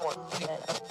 Hey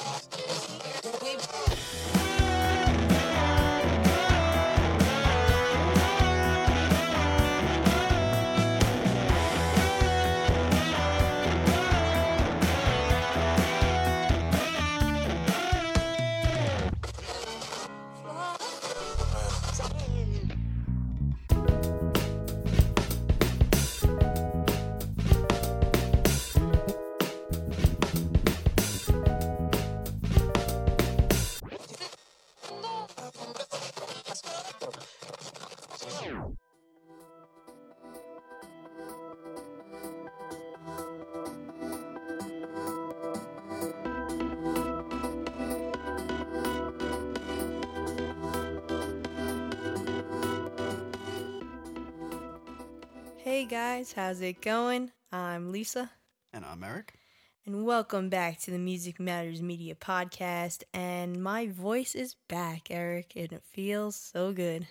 guys, how's it going? I'm Lisa, And I'm Eric. and welcome back to the Music Matters Media podcast. And my voice is back, Eric, and it feels so good.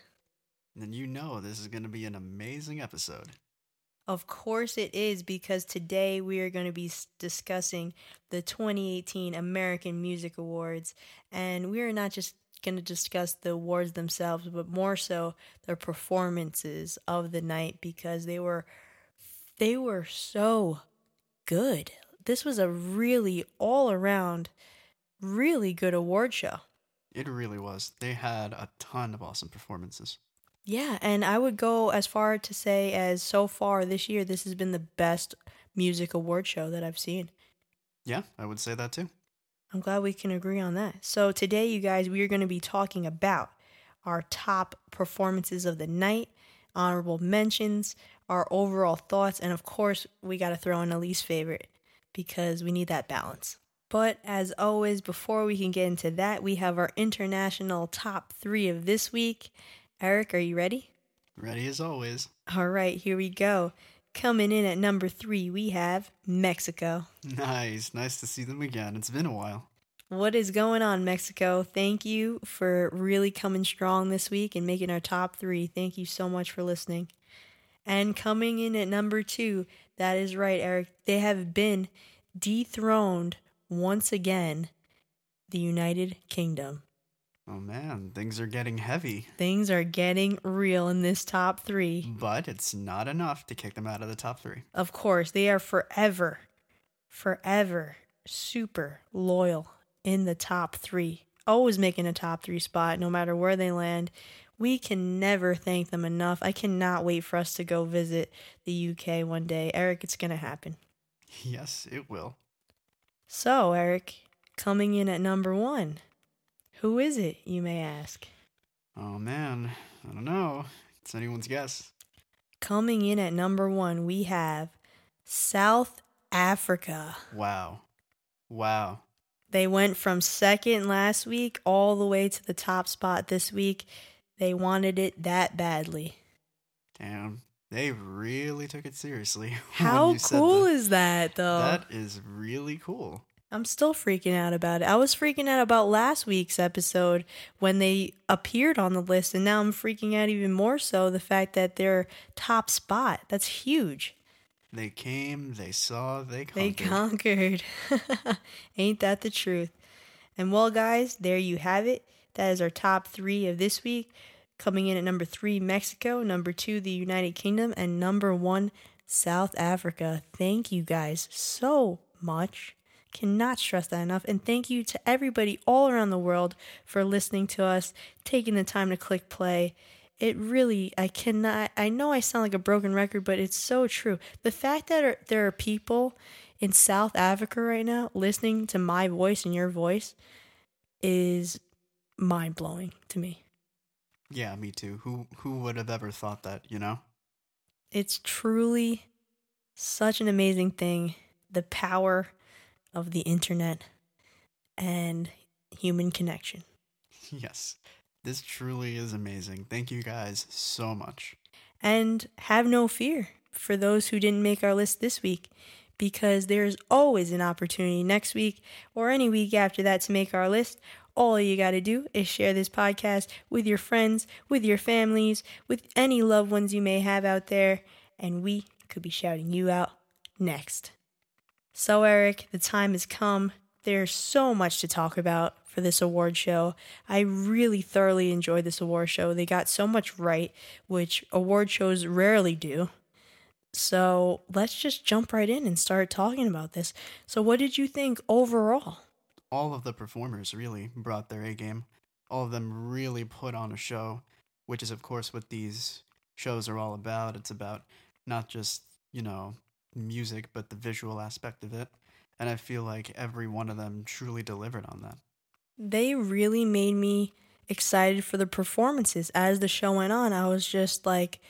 Then you know this is going to be an amazing episode. Of course, it is because today we are going to be discussing the 2018 American Music Awards. And we are not just going to discuss the awards themselves, but more so the performances of the night because they were they were so good. This was a really all around really good award show. It really was. They had a ton of awesome performances. Yeah, and I would go as far to say as so far this year this has been the best music award show that I've seen. Yeah, I would say that too. I'm glad we can agree on that. So today you guys we are going to be talking about our top performances of the night, honorable mentions, our overall thoughts, and of course, we got to throw in a least favorite because we need that balance. But as always, before we can get into that, we have our international top three of this week. Eric, are you ready? Ready as always. All right, here we go. Coming in at number three, we have Mexico. Nice. Nice to see them again. It's been a while. What is going on, Mexico? Thank you for really coming strong this week and making our top three. Thank you so much for listening. And coming in at number two, that is right, Eric. They have been dethroned once again, the United Kingdom. Oh man, things are getting heavy. Things are getting real in this top three. But it's not enough to kick them out of the top three. Of course, they are forever, forever super loyal in the top three. Always making a top three spot, no matter where they land. We can never thank them enough. I cannot wait for us to go visit the UK one day. Eric, it's going to happen. Yes, it will. So, Eric, coming in at number one, who is it, you may ask? Oh man, I don't know. It's anyone's guess. Coming in at number one, we have South Africa. Wow. Wow. They went from second last week all the way to the top spot this week. They wanted it that badly. Damn. They really took it seriously. How cool that. is that, though? That is really cool. I'm still freaking out about it. I was freaking out about last week's episode when they appeared on the list, and now I'm freaking out even more so the fact that they're top spot. That's huge. They came, they saw, they conquered. They conquered. Ain't that the truth? And well, guys, there you have it. That is our top three of this week. Coming in at number three, Mexico. Number two, the United Kingdom. And number one, South Africa. Thank you guys so much. Cannot stress that enough. And thank you to everybody all around the world for listening to us, taking the time to click play. It really, I cannot, I know I sound like a broken record, but it's so true. The fact that are, there are people in South Africa right now listening to my voice and your voice is mind blowing to me. Yeah, me too. Who who would have ever thought that, you know? It's truly such an amazing thing. The power of the internet and human connection. Yes. This truly is amazing. Thank you guys so much. And have no fear for those who didn't make our list this week, because there's always an opportunity next week or any week after that to make our list. All you got to do is share this podcast with your friends, with your families, with any loved ones you may have out there, and we could be shouting you out next. So, Eric, the time has come there's so much to talk about for this award show. I really thoroughly enjoyed this award show. They got so much right, which award shows rarely do. So let's just jump right in and start talking about this. So, what did you think overall? All of the performers really brought their A game. All of them really put on a show, which is, of course, what these shows are all about. It's about not just, you know, music, but the visual aspect of it. And I feel like every one of them truly delivered on that. They really made me excited for the performances. As the show went on, I was just like,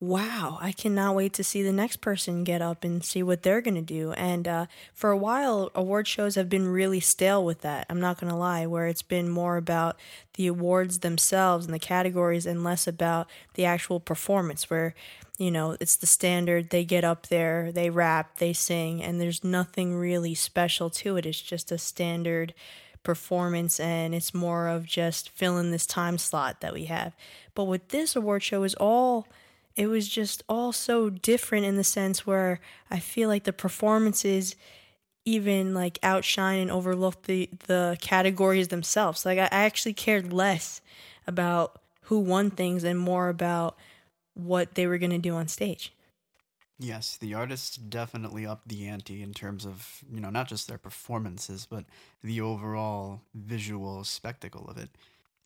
wow, I cannot wait to see the next person get up and see what they're going to do. And uh, for a while, award shows have been really stale with that. I'm not going to lie, where it's been more about the awards themselves and the categories and less about the actual performance, where you know, it's the standard. They get up there, they rap, they sing, and there's nothing really special to it. It's just a standard performance, and it's more of just filling this time slot that we have. But with this award show, is all it was just all so different in the sense where I feel like the performances even like outshine and overlook the the categories themselves. Like I actually cared less about who won things and more about what they were going to do on stage. Yes, the artists definitely upped the ante in terms of, you know, not just their performances, but the overall visual spectacle of it.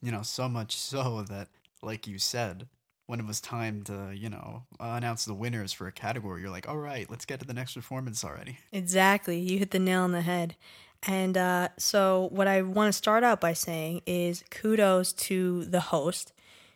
You know, so much so that, like you said, when it was time to, you know, announce the winners for a category, you're like, all right, let's get to the next performance already. Exactly. You hit the nail on the head. And uh, so, what I want to start out by saying is kudos to the host,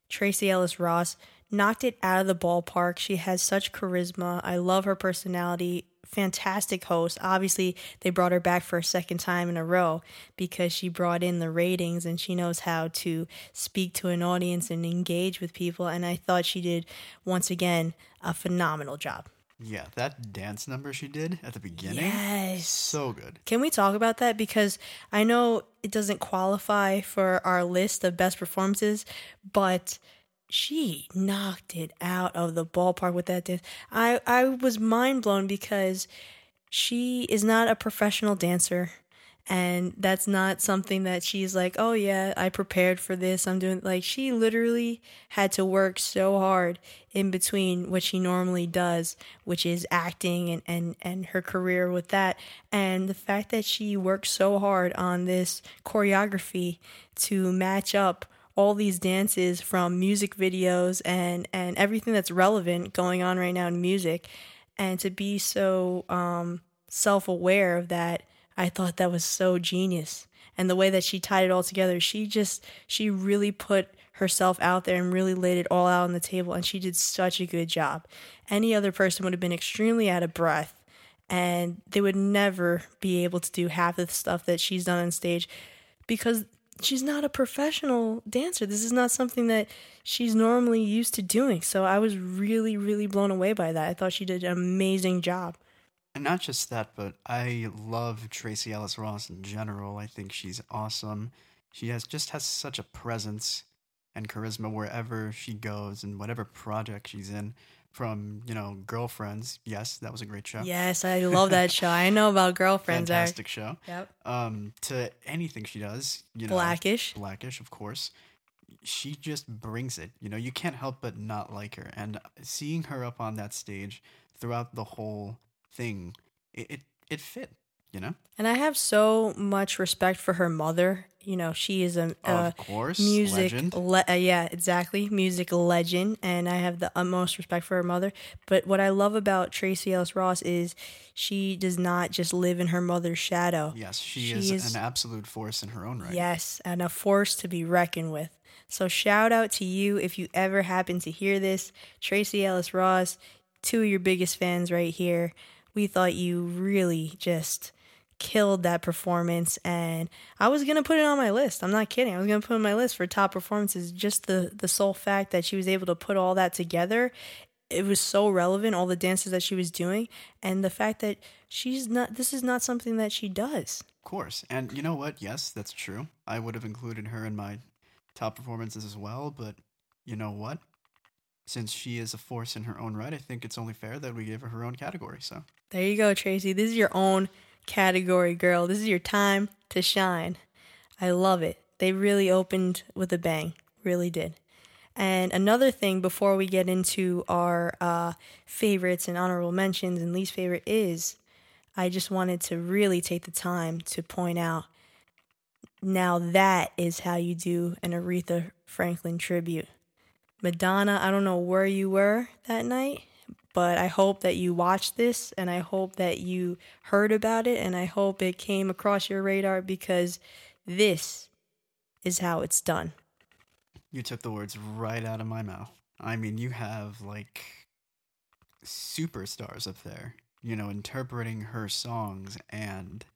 Tracee Ellis Ross knocked it out of the ballpark. She has such charisma. I love her personality. Fantastic host. Obviously, they brought her back for a second time in a row because she brought in the ratings and she knows how to speak to an audience and engage with people. And I thought she did, once again, a phenomenal job. Yeah, that dance number she did at the beginning. Yes. So good. Can we talk about that? Because I know it doesn't qualify for our list of best performances, but she knocked it out of the ballpark with that dance. I, I was mind blown because she is not a professional dancer. And that's not something that she's like, oh yeah, I prepared for this. I'm doing like she literally had to work so hard in between what she normally does, which is acting and, and, and her career with that. And the fact that she worked so hard on this choreography to match up all these dances from music videos and and everything that's relevant going on right now in music. And to be so um, self-aware of that i thought that was so genius. And the way that she tied it all together she just she really put herself out there and really laid it all out on the table and she did such a good job. Any other person would have been extremely out of breath and they would never be able to do half of the stuff that she's done on stage because she's not a professional dancer. This is not something that she's normally used to doing. So I was really, really blown away by that. I thought she did an amazing job. And not just that, but I love Tracee Ellis Ross in general. I think she's awesome. She has just has such a presence and charisma wherever she goes and whatever project she's in from you know girlfriends. Yes that was a great show. Yes i love that show. I know about girlfriends fantastic show. Yep. Um to anything she does you know. Blackish. Blackish of course. She just brings it. You know you can't help but not like her. And seeing her up on that stage throughout the whole thing it it, it fit you know? And i have so much respect for her mother. You know she is a, a of course music legend. Le- uh, yeah exactly music legend and i have the utmost respect for her mother. But what i love about Tracee ellis ross is she does not just live in her mother's shadow. Yes she, she is, is, an absolute force in her own right. Yes and a force to be reckoned with. So shout out to you if you ever happen to hear this. Tracee ellis ross two of your biggest fans right here. We thought you really just killed that performance and I was going to put it on my list. I'm not kidding. I was going to put it on my list for top performances just the the sole fact that she was able to put all that together. It was so relevant all the dances that she was doing and the fact that she's not this is not something that she does. Of course. And you know what? Yes, that's true. I would have included her in my top performances as well, but you know what? Since she is a force in her own right, I think it's only fair that we give her her own category. So there you go, Tracy. This is your own category, girl. This is your time to shine. I love it. They really opened with a bang. Really did. And another thing before we get into our uh, favorites and honorable mentions and least favorite is I just wanted to really take the time to point out now that is how you do an Aretha Franklin tribute. Madonna, I don't know where you were that night, but I hope that you watched this and I hope that you heard about it and I hope it came across your radar because this is how it's done. You took the words right out of my mouth. I mean, you have like superstars up there, you know, interpreting her songs and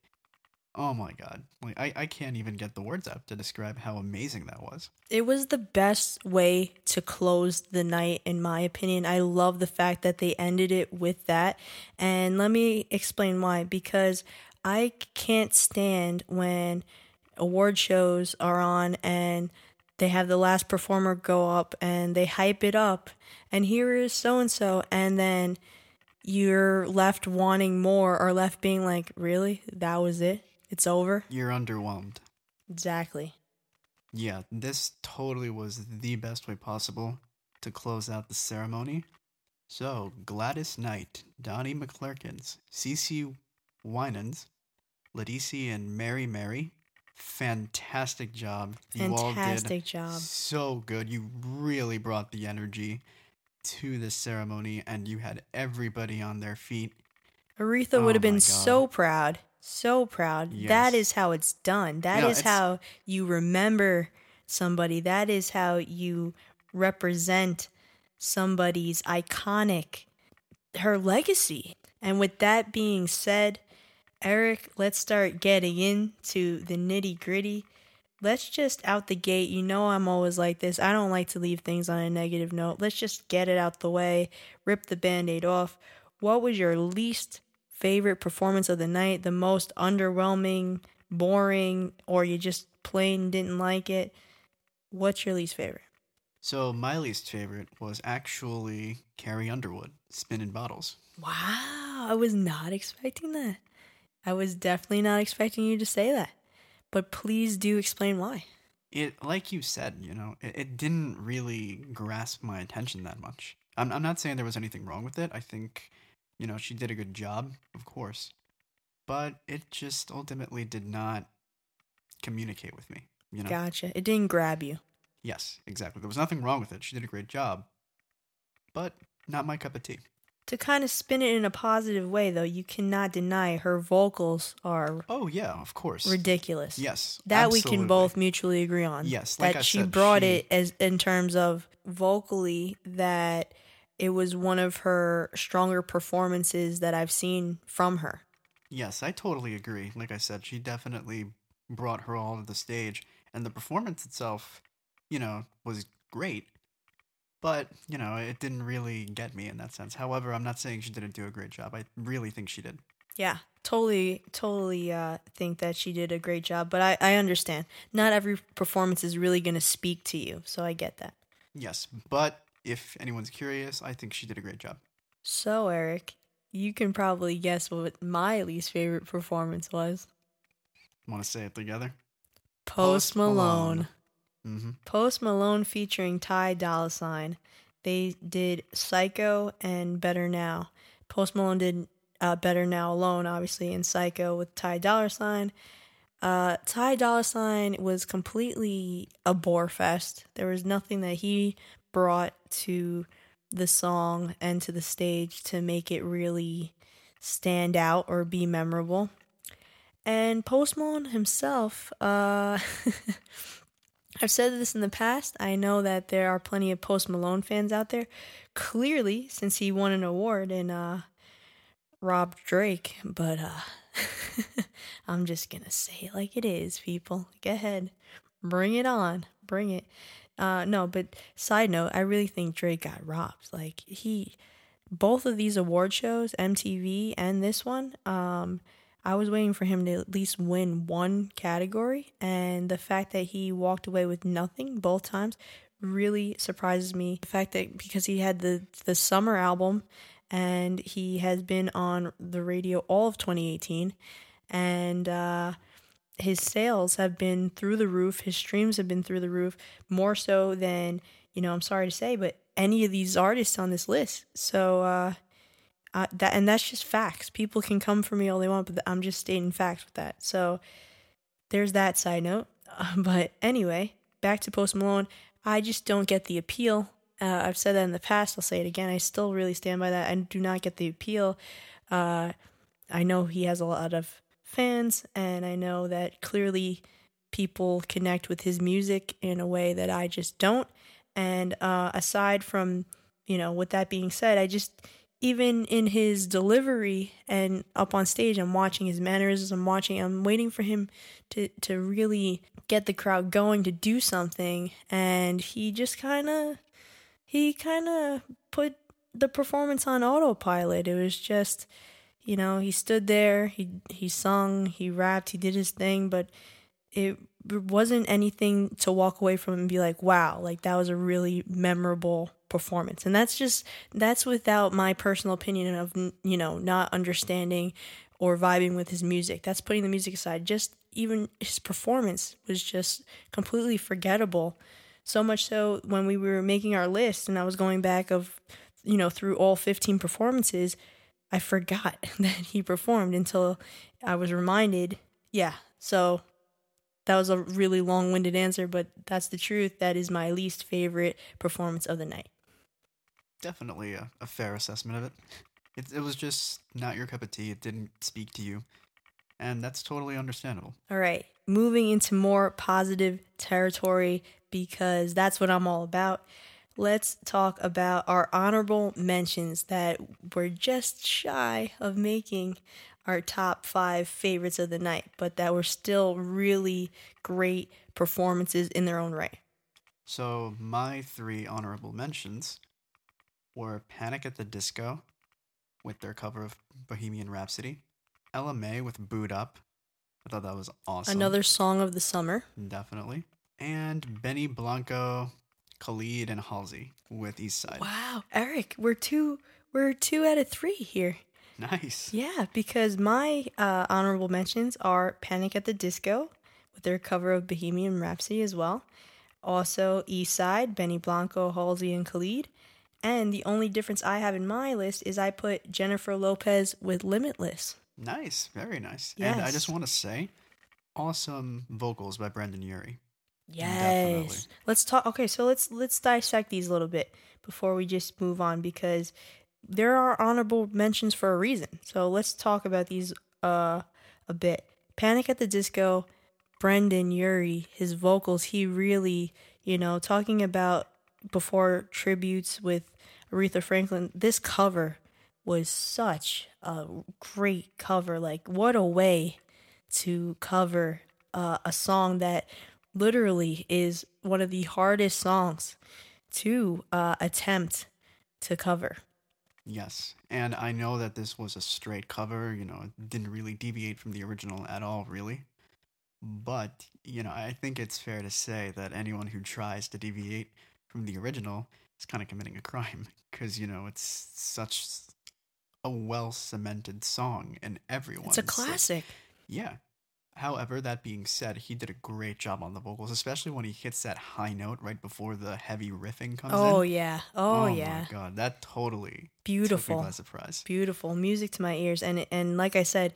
oh my god. Like I, I can't even get the words out to describe how amazing that was. It was the best way to close the night in my opinion. I love the fact that they ended it with that. And let me explain why because I can't stand when award shows are on and they have the last performer go up and they hype it up and here is so and so and then you're left wanting more or left being like really that was it it's over You're underwhelmed. exactly Yeah, this totally was the best way possible to close out the ceremony. So, Gladys Knight, Donnie McClurkins, Cece Winans, Ledisi and Mary Mary, fantastic job. You all did fantastic job so good. You really brought the energy to this ceremony and you had everybody on their feet. aretha Oh would have oh been God. so proud so proud that Yes. is how it's done That is how you remember somebody that is how you represent somebody's iconic her legacy. And with that being said, Eric, let's start getting into the nitty gritty. Let's just out the gate. You know, I'm always like this. I don't like to leave things on a negative note. Let's just get it out the way, rip the band aid off. What was your least favorite performance of the night? The most underwhelming, boring, or you just plain didn't like it? What's your least favorite? So, my least favorite was actually Carrie Underwood, Spinning Bottles. Wow, I was not expecting that. I was definitely not expecting you to say that. But please do explain why. it like you said you know it, it didn't really grasp my attention that much I'm, I'm not saying there was anything wrong with it i think you know she did a good job of course but it just ultimately did not communicate with me you know Gotcha. It didn't grab you. yes exactly there was nothing wrong with it she did a great job but not my cup of tea To kind of spin it in a positive way, though, you cannot deny her vocals are oh yeah of course ridiculous. yes That we can both mutually agree on. Yes, like that I she said, brought she- it as in terms of vocally that it was one of her stronger performances that I've seen from her. Yes, I totally agree. Like I said, she definitely brought her all to the stage, and the performance itself, you know, was great. But, you know, it didn't really get me in that sense. However, I'm not saying she didn't do a great job. I really think she did. Yeah, totally, totally uh, think that she did a great job. But I, I understand. Not every performance is really going to speak to you. So I get that. Yes, but if anyone's curious, I think she did a great job. So, Eric, you can probably guess what my least favorite performance was Want to say it together? Post Post Malone. Malone. Mm-hmm. Post Malone featuring Ty Dolla Sign. They did Psycho and Better Now. Post Malone did uh, Better Now alone, obviously, and Psycho with Ty Dolla Sign. Uh, Ty Dolla Sign was completely a bore fest. There was nothing that he brought to the song and to the stage to make it really stand out or be memorable. And Post Malone himself, uh, I've said this in the past. I know that there are plenty of Post Malone fans out there. Clearly, since he won an award and uh, robbed Drake, but uh, I'm just gonna say it like it is, people. Go ahead, bring it on, bring it. Uh, no, but side note, I really think Drake got robbed. Like he, both of these award shows, MTV and this one, um, I was waiting for him to at least win one category, and the fact that he walked away with nothing both times really surprises me. The fact that because he had the the summer album, and he has been on the radio all of 2018, and uh, his sales have been through the roof. His streams have been through the roof, more so than you know. I'm sorry to say, but any of these artists on this list. So uh, uh, that and that's just facts. People can come for me all they want, but I'm just stating facts with that. So there's that side note. but anyway, back to Post Malone. I just don't get the appeal. Uh, I've said that in the past. I'll say it again. I still really stand by that. I do not get the appeal. Uh, I know he has a lot of fans, and I know that clearly people connect with his music in a way that I just don't. And uh, aside from, you know, with that being said, I just, even in his delivery and up on stage, I'm watching his mannerisms. I'm watching, I'm waiting for him to, to really get the crowd going to do something. And he just kind of, he kind of put the performance on autopilot. It was just, you know, he stood there, he he sung, he rapped, he did his thing, but it wasn't anything to walk away from and be like, wow, like that was a really memorable performance. And that's just that's without my personal opinion of you know, not understanding or vibing with his music. That's putting the music aside. Just even his performance was just completely forgettable. So much so when we were making our list and I was going back of you know, through all 15 performances, I forgot that he performed until I was reminded. Yeah, so that was a really long winded answer, but that's the truth. That is my least favorite performance of the night. Definitely a, a fair assessment of it. it. It was just not your cup of tea. It didn't speak to you. And that's totally understandable. All right, moving into more positive territory because that's what I'm all about let's talk about our honorable mentions that were just shy of making our top five favorites of the night, but that were still really great performances in their own right. So, my three honorable mentions were Panic at the Disco with their cover of Bohemian Rhapsody, Ella Mai with Boo'd Up. I thought that was awesome. Another song of the summer. Definitely. And Benny Blanco Khalid and Halsey with East Side. Wow, Eric, we're two we're two out of three here. Nice. Yeah, because my uh, honorable mentions are Panic at the Disco with their cover of Bohemian Rhapsody as well. Also, East Side, Benny Blanco, Halsey, and Khalid. And the only difference I have in my list is I put Jennifer Lopez with Limitless. Nice, very nice. Yes. And I just want to say, awesome vocals by Brendon Urie. Yes. Definitely. Let's talk okay, so let's let's dissect these a little bit before we just move on because there are honorable mentions for a reason. So let's talk about these uh a bit. Panic at the Disco, Brendon Urie, his vocals, he really, you know, talking about before tributes with Aretha Franklin, this cover was such a great cover. Like, what a way to cover uh, a song that literally is one of the hardest songs to uh, attempt to cover. Yes, and I know that this was a straight cover, you know, it didn't really deviate from the original at all, really. But, you know, I think it's fair to say that anyone who tries to deviate from the original is kind of committing a crime because, you know, it's such a well cemented song and everyone. It's a classic. yeah. However, that being said, he did a great job on the vocals, especially when he hits that high note right before the heavy riffing comes oh, in. Oh yeah. Oh, oh yeah. oh yeah. my god, that totally beautiful. By surprise. Beautiful music to my ears, and and like I said,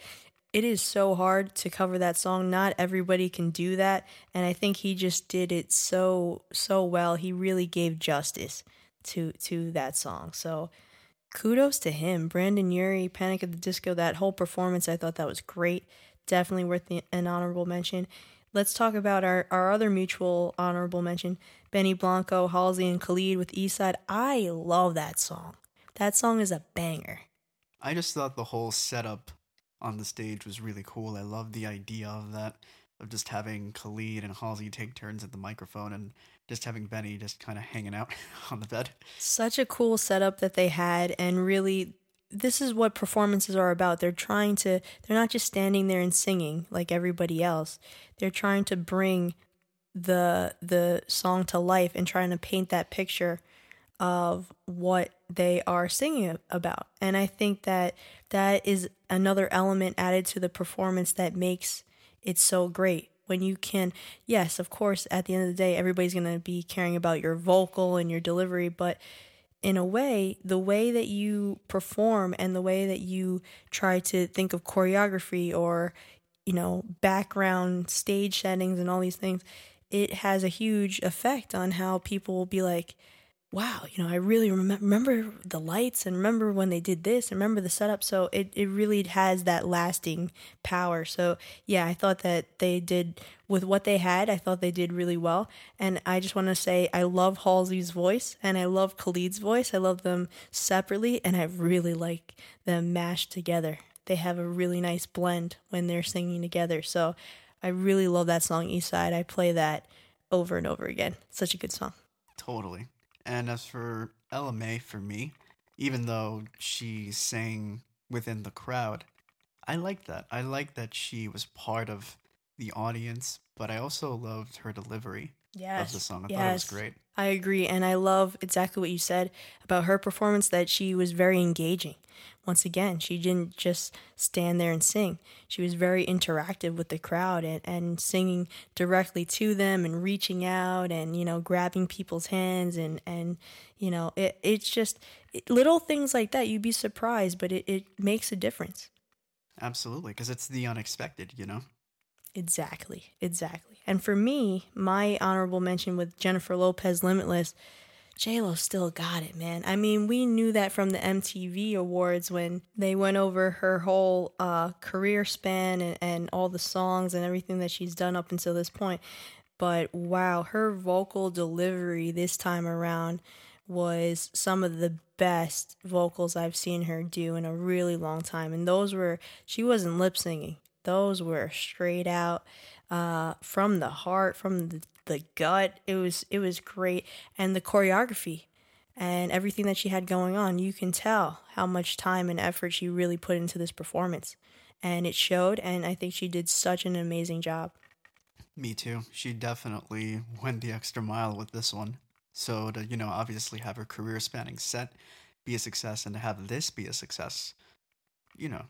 it is so hard to cover that song. Not everybody can do that, and I think he just did it so so well. He really gave justice to to that song. So kudos to him, Brandon Urie, Panic at the Disco. That whole performance, I thought that was great definitely worth the, an honorable mention. Let's talk about our, our other mutual honorable mention Benny Blanco, Halsey, and Khalid with Eastside. I love that song. That song is a banger. I just thought the whole setup on the stage was really cool. I love the idea of that, of just having Khalid and Halsey take turns at the microphone and just having Benny just kind of hanging out on the bed. Such a cool setup that they had, and really this is what performances are about. They're trying to, they're not just standing there and singing like everybody else. They're trying to bring the the song to life and trying to paint that picture of what they are singing about. And I think that that is another element added to the performance that makes it so great. When you can, yes, of course, at the end of the day, everybody's going to be caring about your vocal and your delivery, but in a way, the way that you perform and the way that you try to think of choreography or, you know, background stage settings and all these things, it has a huge effect on how people will be like, wow, you know, I really rem- remember the lights and remember when they did this and remember the setup. So it, it really has that lasting power. So yeah, I thought that they did with what they had, I thought they did really well. And I just want to say I love Halsey's voice and I love Khalid's voice. I love them separately and I really like them mashed together. They have a really nice blend when they're singing together. So I really love that song East Side. I play that over and over again. Such a good song. Totally. And as for Mai, for me, even though she sang within the crowd, I like that. I like that she was part of the audience, but I also loved her delivery yes, of the song. I yes. thought it was great. I agree. And I love exactly what you said about her performance that she was very engaging. Once again, she didn't just stand there and sing. She was very interactive with the crowd and, and singing directly to them and reaching out and, you know, grabbing people's hands and, and you know, it, it's just it, little things like that. You'd be surprised, but it, it makes a difference. Absolutely, because it's the unexpected, you know? Exactly, exactly. And for me, my honorable mention with Jennifer Lopez Limitless, Lo still got it, man. I mean, we knew that from the MTV Awards when they went over her whole uh, career span and, and all the songs and everything that she's done up until this point. But wow, her vocal delivery this time around was some of the best vocals I've seen her do in a really long time. And those were, she wasn't lip singing those were straight out uh, from the heart, from the, the gut. It was it was great, and the choreography and everything that she had going on. You can tell how much time and effort she really put into this performance, and it showed. And I think she did such an amazing job. Me too. She definitely went the extra mile with this one. So to you know obviously have her career spanning set be a success, and to have this be a success, you know,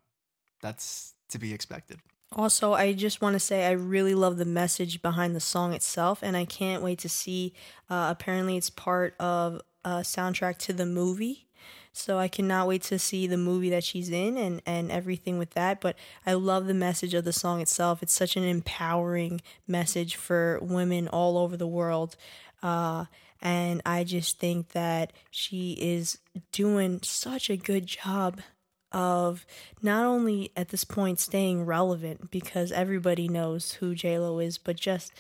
that's to be expected. Also, I just want to say I really love the message behind the song itself, and I can't wait to see. Uh, apparently, it's part of a soundtrack to the movie. So I cannot wait to see the movie that she's in and, and everything with that. But I love the message of the song itself. It's such an empowering message for women all over the world. Uh, and I just think that she is doing such a good job of not only at this point staying relevant because everybody knows who JLo is, but just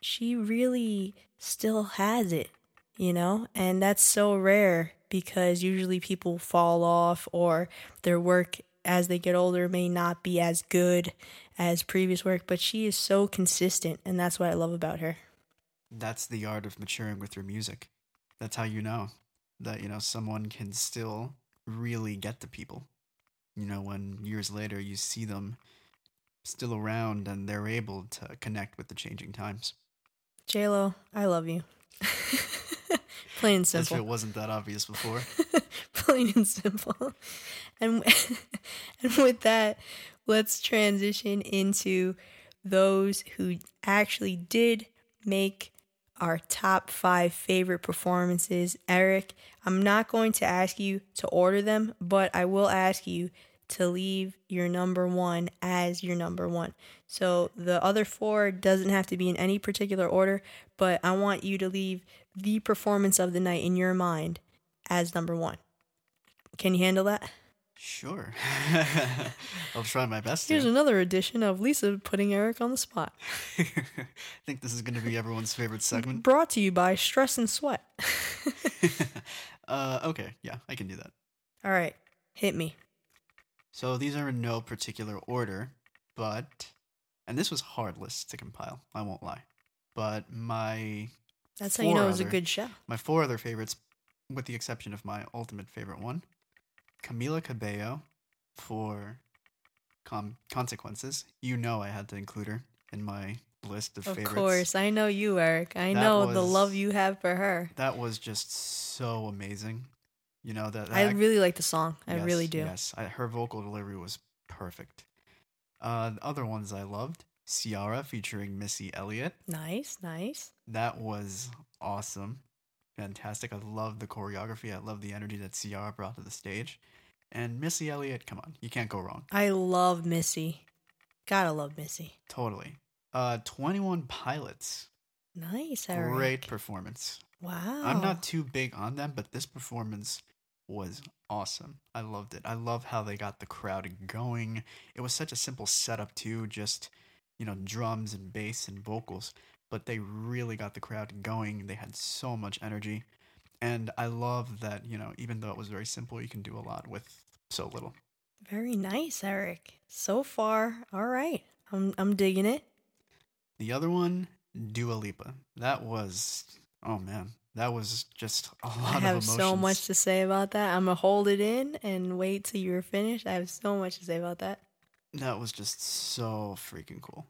she really still has it, you know? And that's so rare because usually people fall off or their work as they get older may not be as good as previous work, but she is so consistent and that's what I love about her. That's the art of maturing with your music. That's how you know that you know someone can still really get to people you know, when years later you see them still around and they're able to connect with the changing times. JLo, I love you. Plain and simple. As if it wasn't that obvious before. Plain and simple. And and with that, let's transition into those who actually did make our top five favorite performances. Eric, I'm not going to ask you to order them, but I will ask you to leave your number one as your number one. So the other four doesn't have to be in any particular order, but I want you to leave the performance of the night in your mind as number one. Can you handle that? Sure. I'll try my best. Here's to. another edition of Lisa putting Eric on the spot. I think this is going to be everyone's favorite segment. Brought to you by Stress and Sweat. uh, okay, yeah, I can do that. All right, hit me. So these are in no particular order, but and this was hard list to compile. I won't lie, but my that's how you know it was other, a good show. My four other favorites, with the exception of my ultimate favorite one, Camila Cabello for com- consequences. You know I had to include her. in my list of, Of favorites. Of course, I know you, Eric. I That know the love you have for her. That was just so amazing. You know that. I really like the song. I yes, really do. Yes, I, her vocal delivery was perfect. Uh, the other ones I loved, Ciara featuring Missy Elliott. Nice, nice. That was awesome, fantastic. I love the choreography. I love the energy that Ciara brought to the stage. And Missy Elliott, come on, you can't go wrong. I love Missy. Gotta love Missy. Totally. Uh, Twenty One Pilots, Nice, Eric. great performance. Wow. I'm not too big on them, but this performance was awesome. I loved it. I love how they got the crowd going. It was such a simple setup too, just you know, drums and bass and vocals, but they really got the crowd going. They had so much energy. And I love that, you know, even though it was very simple, you can do a lot with so little. Very nice, Eric. So far, all right. I'm I'm digging it. The other one, Dua Lipa. That was oh man, that was just a lot I of have emotions. so much to say about that. I'm gonna hold it in and wait till you're finished. I have so much to say about that. That was just so freaking cool.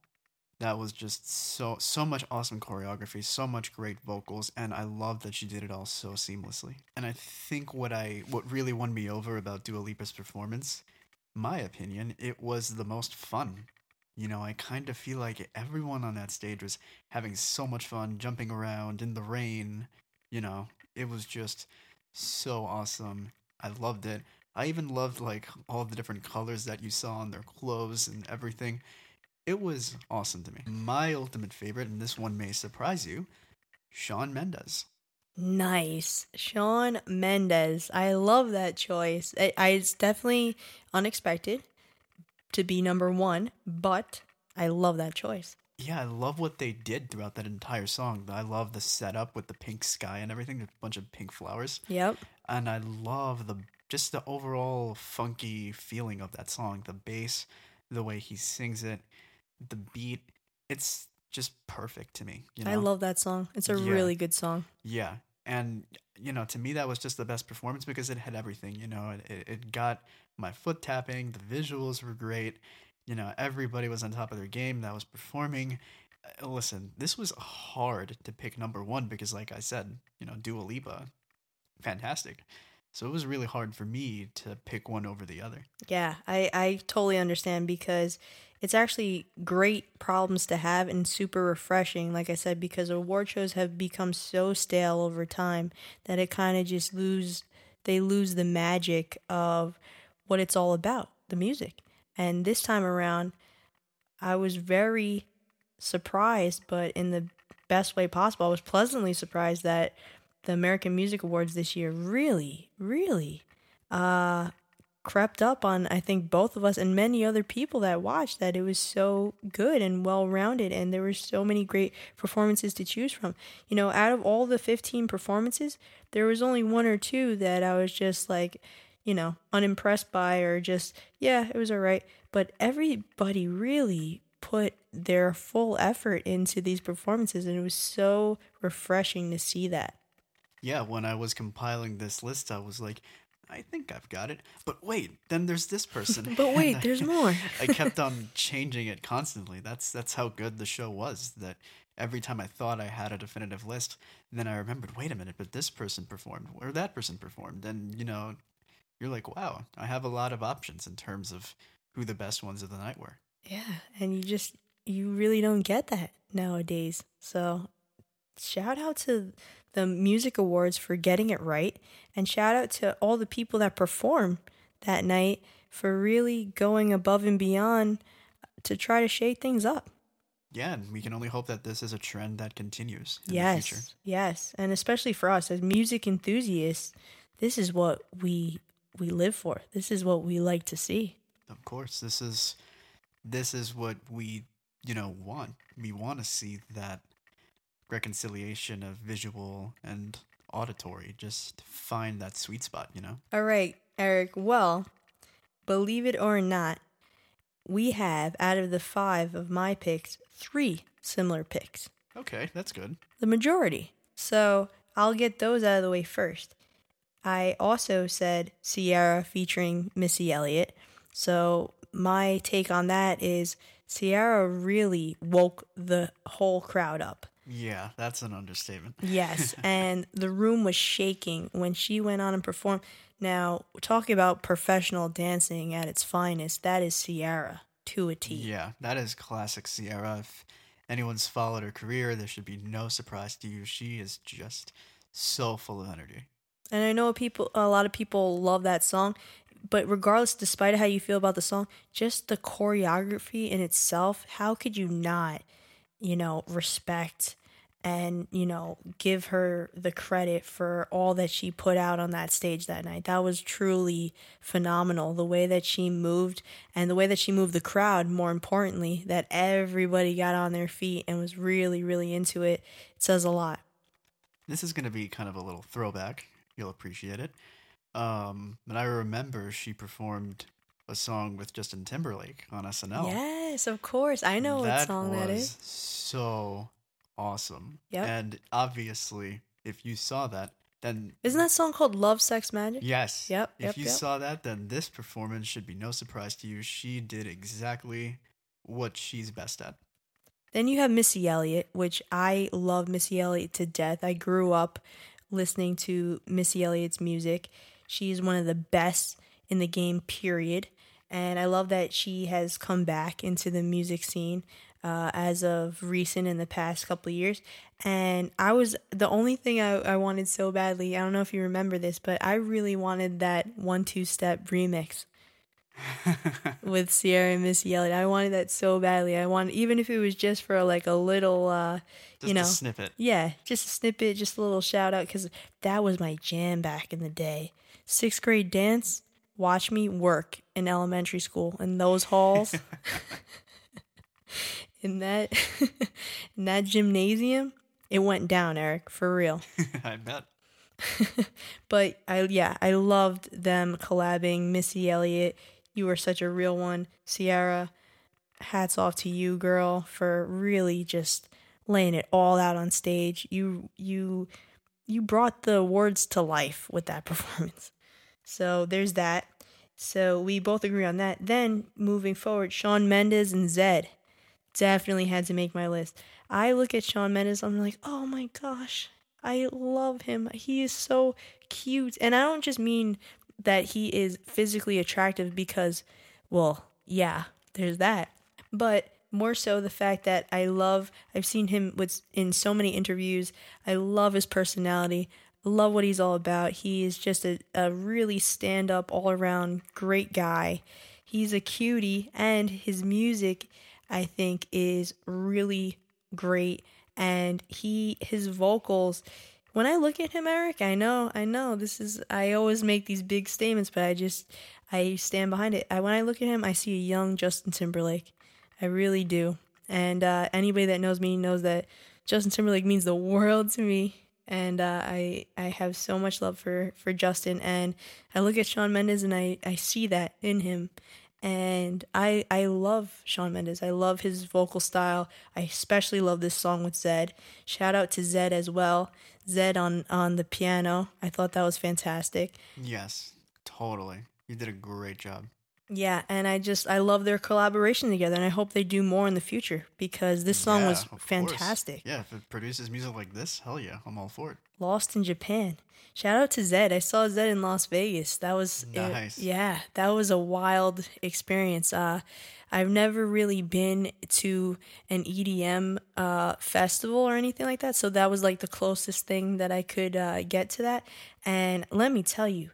That was just so so much awesome choreography, so much great vocals, and I love that she did it all so seamlessly. And I think what I what really won me over about Dua Lipa's performance, my opinion, it was the most fun. You know, I kind of feel like everyone on that stage was having so much fun, jumping around in the rain. You know, it was just so awesome. I loved it. I even loved like all the different colors that you saw on their clothes and everything. It was awesome to me. My ultimate favorite, and this one may surprise you, Shawn Mendes. Nice. Shawn Mendes. I love that choice. I, I, it's definitely unexpected to be number one, but I love that choice. Yeah, I love what they did throughout that entire song. I love the setup with the pink sky and everything, a bunch of pink flowers. Yep. And I love the just the overall funky feeling of that song. The bass, the way he sings it, the beat. It's just perfect to me. You know? I love that song. It's a Yeah. really good song. Yeah, and you know, to me, that was just the best performance because it had everything. You know, it it, it got my foot tapping. The visuals were great. You know, everybody was on top of their game that was performing. Uh, Listen, this was hard to pick number one because, like I said, you know, Dua Lipa, fantastic. So it was really hard for me to pick one over the other. Yeah, I, I totally understand because it's actually great problems to have and super refreshing, like I said, because award shows have become so stale over time that it kind of just lose they lose the magic of what it's all about, the music. And this time around, I was very surprised, but in the best way possible. I was pleasantly surprised that the American Music Awards this year really, really uh crept up on I think both of us and many other people that watched that it was so good and well rounded and there were so many great performances to choose from. You know, out of all the 15 performances, there was only one or two that I was just like, you know, unimpressed by or just yeah, it was all right, but everybody really put their full effort into these performances and it was so refreshing to see that. Yeah, when I was compiling this list, I was like, I think I've got it. But wait, then there's this person. But wait, I- there's more. I kept on changing it constantly. That's that's how good the show was. That every time I thought I had a definitive list, then I remembered, wait a minute, but this person performed or that person performed, and you know, you're like, wow, I have a lot of options in terms of who the best ones of the night were. Yeah, and you just you really don't get that nowadays. So shout out to the music awards for getting it right and shout out to all the people that performed that night for really going above and beyond to try to shake things up. Yeah, and we can only hope that this is a trend that continues in the future. Yes. Yes, and especially for us as music enthusiasts, this is what we we live for. This is what we like to see. Of course, this is this is what we you know want. We want to see that reconciliation of visual and auditory. Just find that sweet spot, you know. All right, Eric. Well, believe it or not, we have out of the five of my picks, three similar picks. Okay, that's good. The majority. So I'll get those out of the way first. I also said Ciara featuring Missy Elliott. So my take on that is Ciara really woke the whole crowd up. Yeah, that's an understatement. Yes, and the room was shaking when she went on and performed. Now, talking about professional dancing at its finest, that is Ciara to a T. Yeah, that is classic Ciara. If anyone's followed her career, there should be no surprise to you. She is just so full of energy. And I know people a lot of people love that song, but regardless despite how you feel about the song, just the choreography in itself, how could you not, you know, respect and, you know, give her the credit for all that she put out on that stage that night. That was truly phenomenal. The way that she moved and the way that she moved the crowd, more importantly, that everybody got on their feet and was really, really into it. It says a lot. This is going to be kind of a little throwback. You'll appreciate it. Um, but I remember she performed a song with Justin Timberlake on SNL. Yes, of course. I know what song that is. that was is. So awesome. Yep. And obviously, if you saw that, then Isn't that song called Love Sex Magic? yes. Yep, If yep, you yep. saw that, then this performance should be no surprise to you. She did exactly what she's best at. Then you have Missy Elliott, which I love Missy Elliott to death. I grew up listening to Missy Elliott's music. She's one of the best in the game, period. And I love that she has come back into the music scene uh, as of recent in the past couple of years. And I was the only thing I, I wanted so badly. I don't know if you remember this, but I really wanted that one two step remix with Ciara and Missy Elliott. I wanted that so badly. I wanted, even if it was just for like a little, uh, Just you know, a snippet. yeah, just a snippet, just a little shout out because that was my jam back in the day. Sixth grade dance, watch me work in elementary school in those halls. in that in that gymnasium, it went down, Eric, for real. I bet. But I yeah, I loved them collabing. Missy Elliott, you were such a real one. Ciara, hats off to you, girl, for really just laying it all out on stage. You you you brought the words to life with that performance. So there's that. So we both agree on that. Then moving forward, Shawn Mendes and Zedd definitely had to make my list. I look at Shawn Mendes, I'm like, oh my gosh, I love him. He is so cute. And I don't just mean that he is physically attractive because, well, yeah, there's that. But more so the fact that I love, I've seen him with in so many interviews. I love his personality. Love what he's all about. He is just a, a really stand up, all around great guy. He's a cutie, and his music, I think, is really great. And he, his vocals, when I look at him, Eric, I know, I know this is, I always make these big statements, but I just, I stand behind it. I, when I look at him, I see a young Justin Timberlake. I really do. And uh, anybody that knows me knows that Justin Timberlake means the world to me. And uh, I I have so much love for, for Justin. And I look at Shawn Mendes and I, I see that in him. And I I love Shawn Mendes. I love his vocal style. I especially love this song with Zedd. Shout out to Zedd as well. Zedd on, on the piano. I thought that was fantastic. Yes, totally. You did a great job. Yeah, and I just I love their collaboration together, and I hope they do more in the future because this song Yeah, was of course. fantastic. Yeah, if it produces music like this, hell yeah, I'm all for it. Lost in Japan. Shout out to Zedd. I saw Zedd in Las Vegas. That was it- Nice. yeah, that was a wild experience. Uh, I've never really been to an EDM uh, festival or anything like that, so that was like the closest thing that I could uh, get to that. And let me tell you,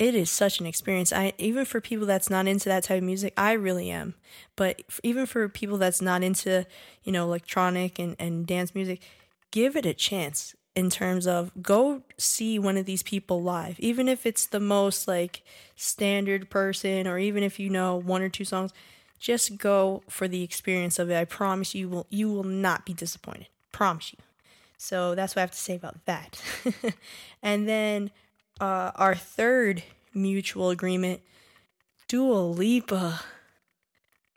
it is such an experience. I even for people that's not into that type of music, I really am. But even for people that's not into, you know, electronic and, and dance music, give it a chance in terms of go see one of these people live. Even if it's the most like standard person or even if you know one or two songs, just go for the experience of it. I promise you will you will not be disappointed. Promise you. So that's what I have to say about that. and then uh, our third mutual agreement, Dua Lipa.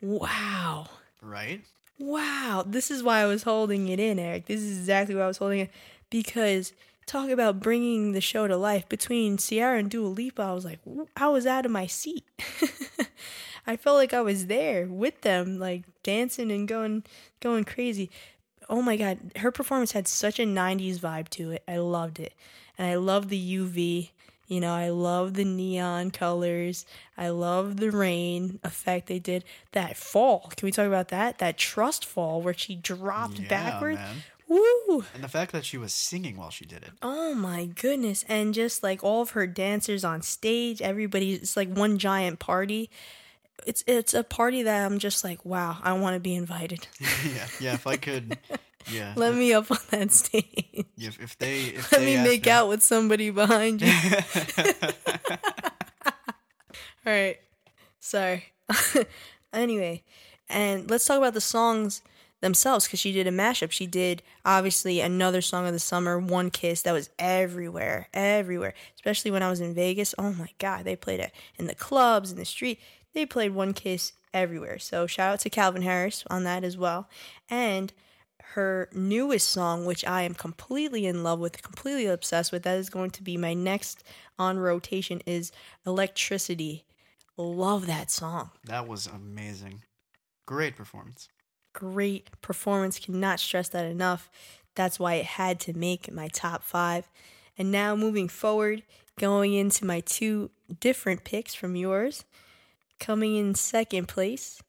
Wow. Right? Wow. This is why I was holding it in, Eric. This is exactly why I was holding it. Because talk about bringing the show to life between Ciara and Dua Lipa, I was like, I was out of my seat. I felt like I was there with them, like dancing and going going crazy. Oh my god, her performance had such a 90s vibe to it. I loved it. And I love the UV. You know, I love the neon colors. I love the rain effect they did. That fall. Can we talk about that? That trust fall where she dropped Yeah, backward. man. Woo! And the fact that she was singing while she did it. Oh my goodness. And just like all of her dancers on stage, everybody it's like one giant party. It's it's a party that I'm just like, wow, I want to be invited. yeah, yeah. If I could, yeah. Let me up on that stage. If, if they, if Let they me make out with somebody behind you. All right. Sorry. anyway, and let's talk about the songs themselves because she did a mashup. She did obviously another song of the summer, One Kiss, that was everywhere, everywhere. Especially when I was in Vegas. Oh my God, they played it in the clubs, in the street. They played One Kiss everywhere. So shout out to Calvin Harris on that as well. And her newest song, which I am completely in love with, completely obsessed with, that is going to be my next on rotation, is Electricity. Love that song. that was amazing. Great performance. Great performance. Cannot stress that enough. That's why it had to make my top five. And now moving forward, going into my two different picks from yours. Coming in second place,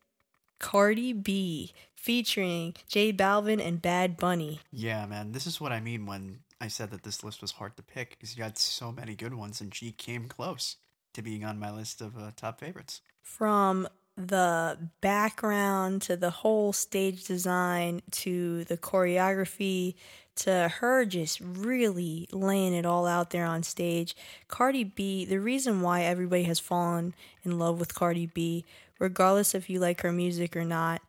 Cardi B featuring J Balvin and Bad Bunny. Yeah, man. This is what I mean when I said that this list was hard to pick because you had so many good ones, and she came close to being on my list of uh, top favorites. from the background to the whole stage design to the choreography to her just really laying it all out there on stage. Cardi B, the reason why everybody has fallen in love with Cardi B, regardless if you like her music or not,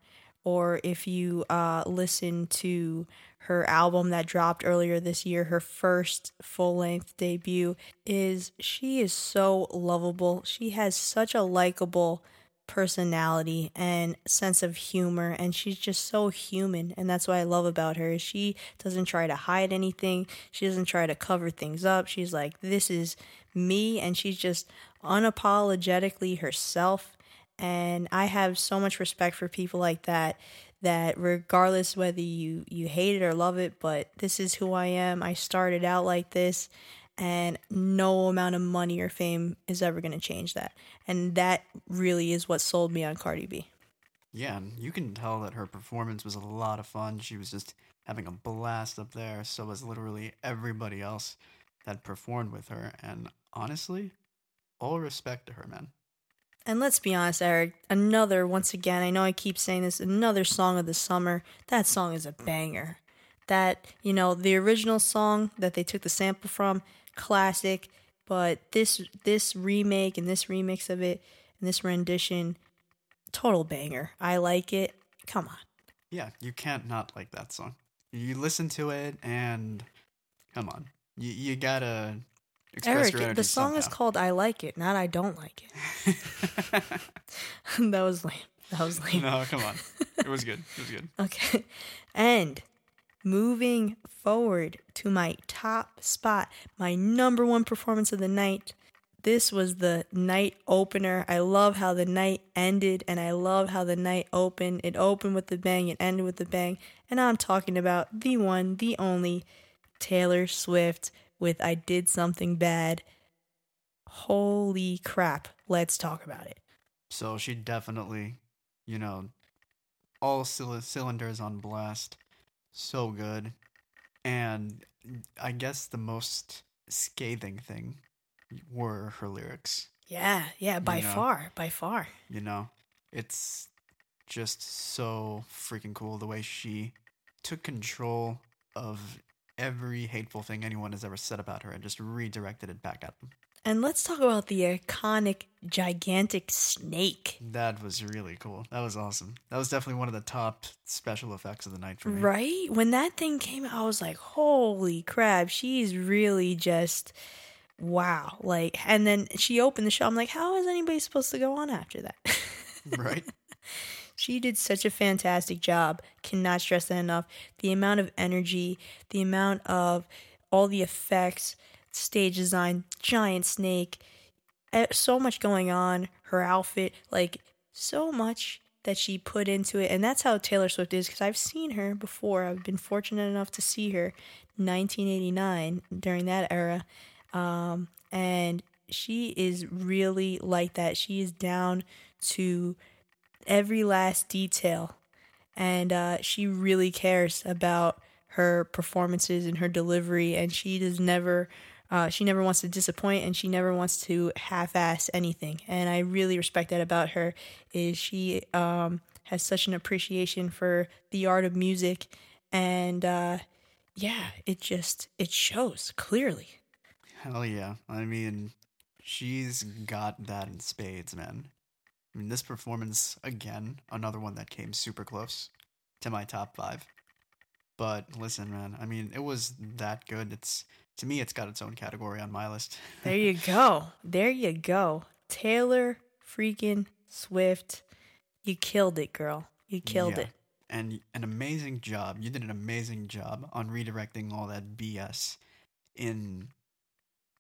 or if you uh, listen to her album that dropped earlier this year, her first full length debut, is she is so lovable. She has such a likable personality and sense of humor and she's just so human and that's what I love about her. She doesn't try to hide anything. She doesn't try to cover things up. She's like this is me and she's just unapologetically herself and I have so much respect for people like that that regardless whether you you hate it or love it but this is who I am. I started out like this and no amount of money or fame is ever going to change that. And that really is what sold me on Cardi B. Yeah, and you can tell that her performance was a lot of fun. She was just having a blast up there. So was literally everybody else that performed with her. And honestly, all respect to her, man. And let's be honest, Eric, another, once again, I know I keep saying this, another song of the summer. That song is a banger. That, you know, the original song that they took the sample from, classic, but this this remake and this remix of it and this rendition, total banger. I like it. Come on. Yeah, you can't not like that song. You listen to it and come on. You you gotta express Eric, the song is called I Like It, not I Don't Like It. that was lame. That was lame. no, come on. It was good. It was good. Okay. And moving forward to my top spot, my number one performance of the night. This was the night opener. I love how the night ended and I love how the night opened. It opened with the bang, it ended with the bang. And I'm talking about the one, the only Taylor Swift with I Did Something Bad. Holy crap. Let's talk about it. So she definitely, you know, all cyl- cylinders on blast. So good. And I guess the most scathing thing were her lyrics. Yeah, yeah, by You know. far, by far. You know, it's just so freaking cool the way she took control of every hateful thing anyone has ever said about her and just redirected it back at them. And let's talk about the iconic gigantic snake. That was really cool. That was awesome. That was definitely one of the top special effects of the night for me. Right? When that thing came out, I was like, holy crap, she's really just wow. Like and then she opened the show. I'm like, how is anybody supposed to go on after that? Right? She did such a fantastic job. Cannot stress that enough. The amount of energy, the amount of all the effects, stage design, giant snake, eh, so much going on. Her outfit, like so much that she put into it. And that's how Taylor Swift is because I've seen her before. I've been fortunate enough to see her 1989 during that era. Um, and she is really like that. She is down to every last detail. And uh, she really cares about her performances and her delivery. And she does never uh, she never wants to disappoint and she never wants to half-ass anything. And I really respect that about her. Is she um, has such an appreciation for the art of music, and uh, yeah, it just it shows clearly. Hell yeah! I mean, she's got that in spades, man. I mean, this performance again, another one that came super close to my top five. But listen, man, I mean, it was that good. It's to me, it's got its own category on my list. there you go. There you go. Taylor freaking Swift. You killed it, girl. You killed yeah. it. And an amazing job. You did an amazing job on redirecting all that BS in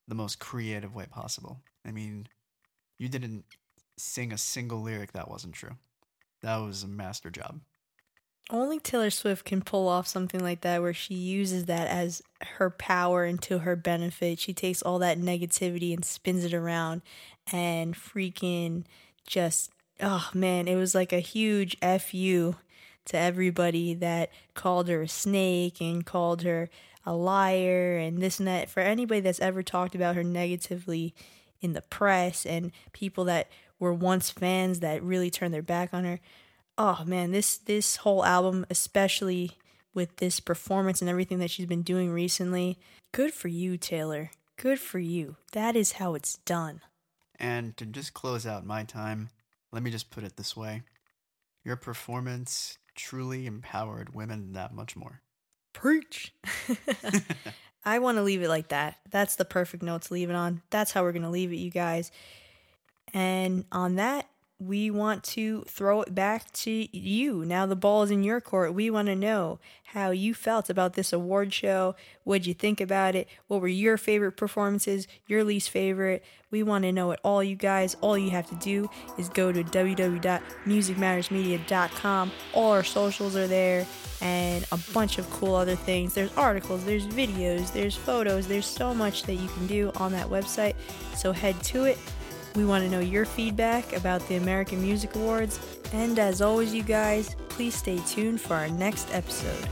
the most creative way possible. I mean, you didn't sing a single lyric that wasn't true. That was a master job. Only Taylor Swift can pull off something like that where she uses that as her power and to her benefit. She takes all that negativity and spins it around and freaking just oh man, it was like a huge fu to everybody that called her a snake and called her a liar and this and that. For anybody that's ever talked about her negatively in the press and people that were once fans that really turned their back on her, oh man, this this whole album, especially with this performance and everything that she's been doing recently, good for you, Taylor. Good for you. That is how it's done. And to just close out my time, let me just put it this way. Your performance truly empowered women that much more. Preach. I want to leave it like that. That's the perfect note to leave it on. That's how we're going to leave it, you guys. And on that, we want to throw it back to you. Now the ball is in your court. We want to know how you felt about this award show. What'd you think about it? What were your favorite performances? Your least favorite? We want to know it all, you guys. All you have to do is go to www.musicmattersmedia.com. All our socials are there and a bunch of cool other things. There's articles, there's videos, there's photos. There's so much that you can do on that website. So head to it we want to know your feedback about the American Music Awards. And as always, you guys, please stay tuned for our next episode.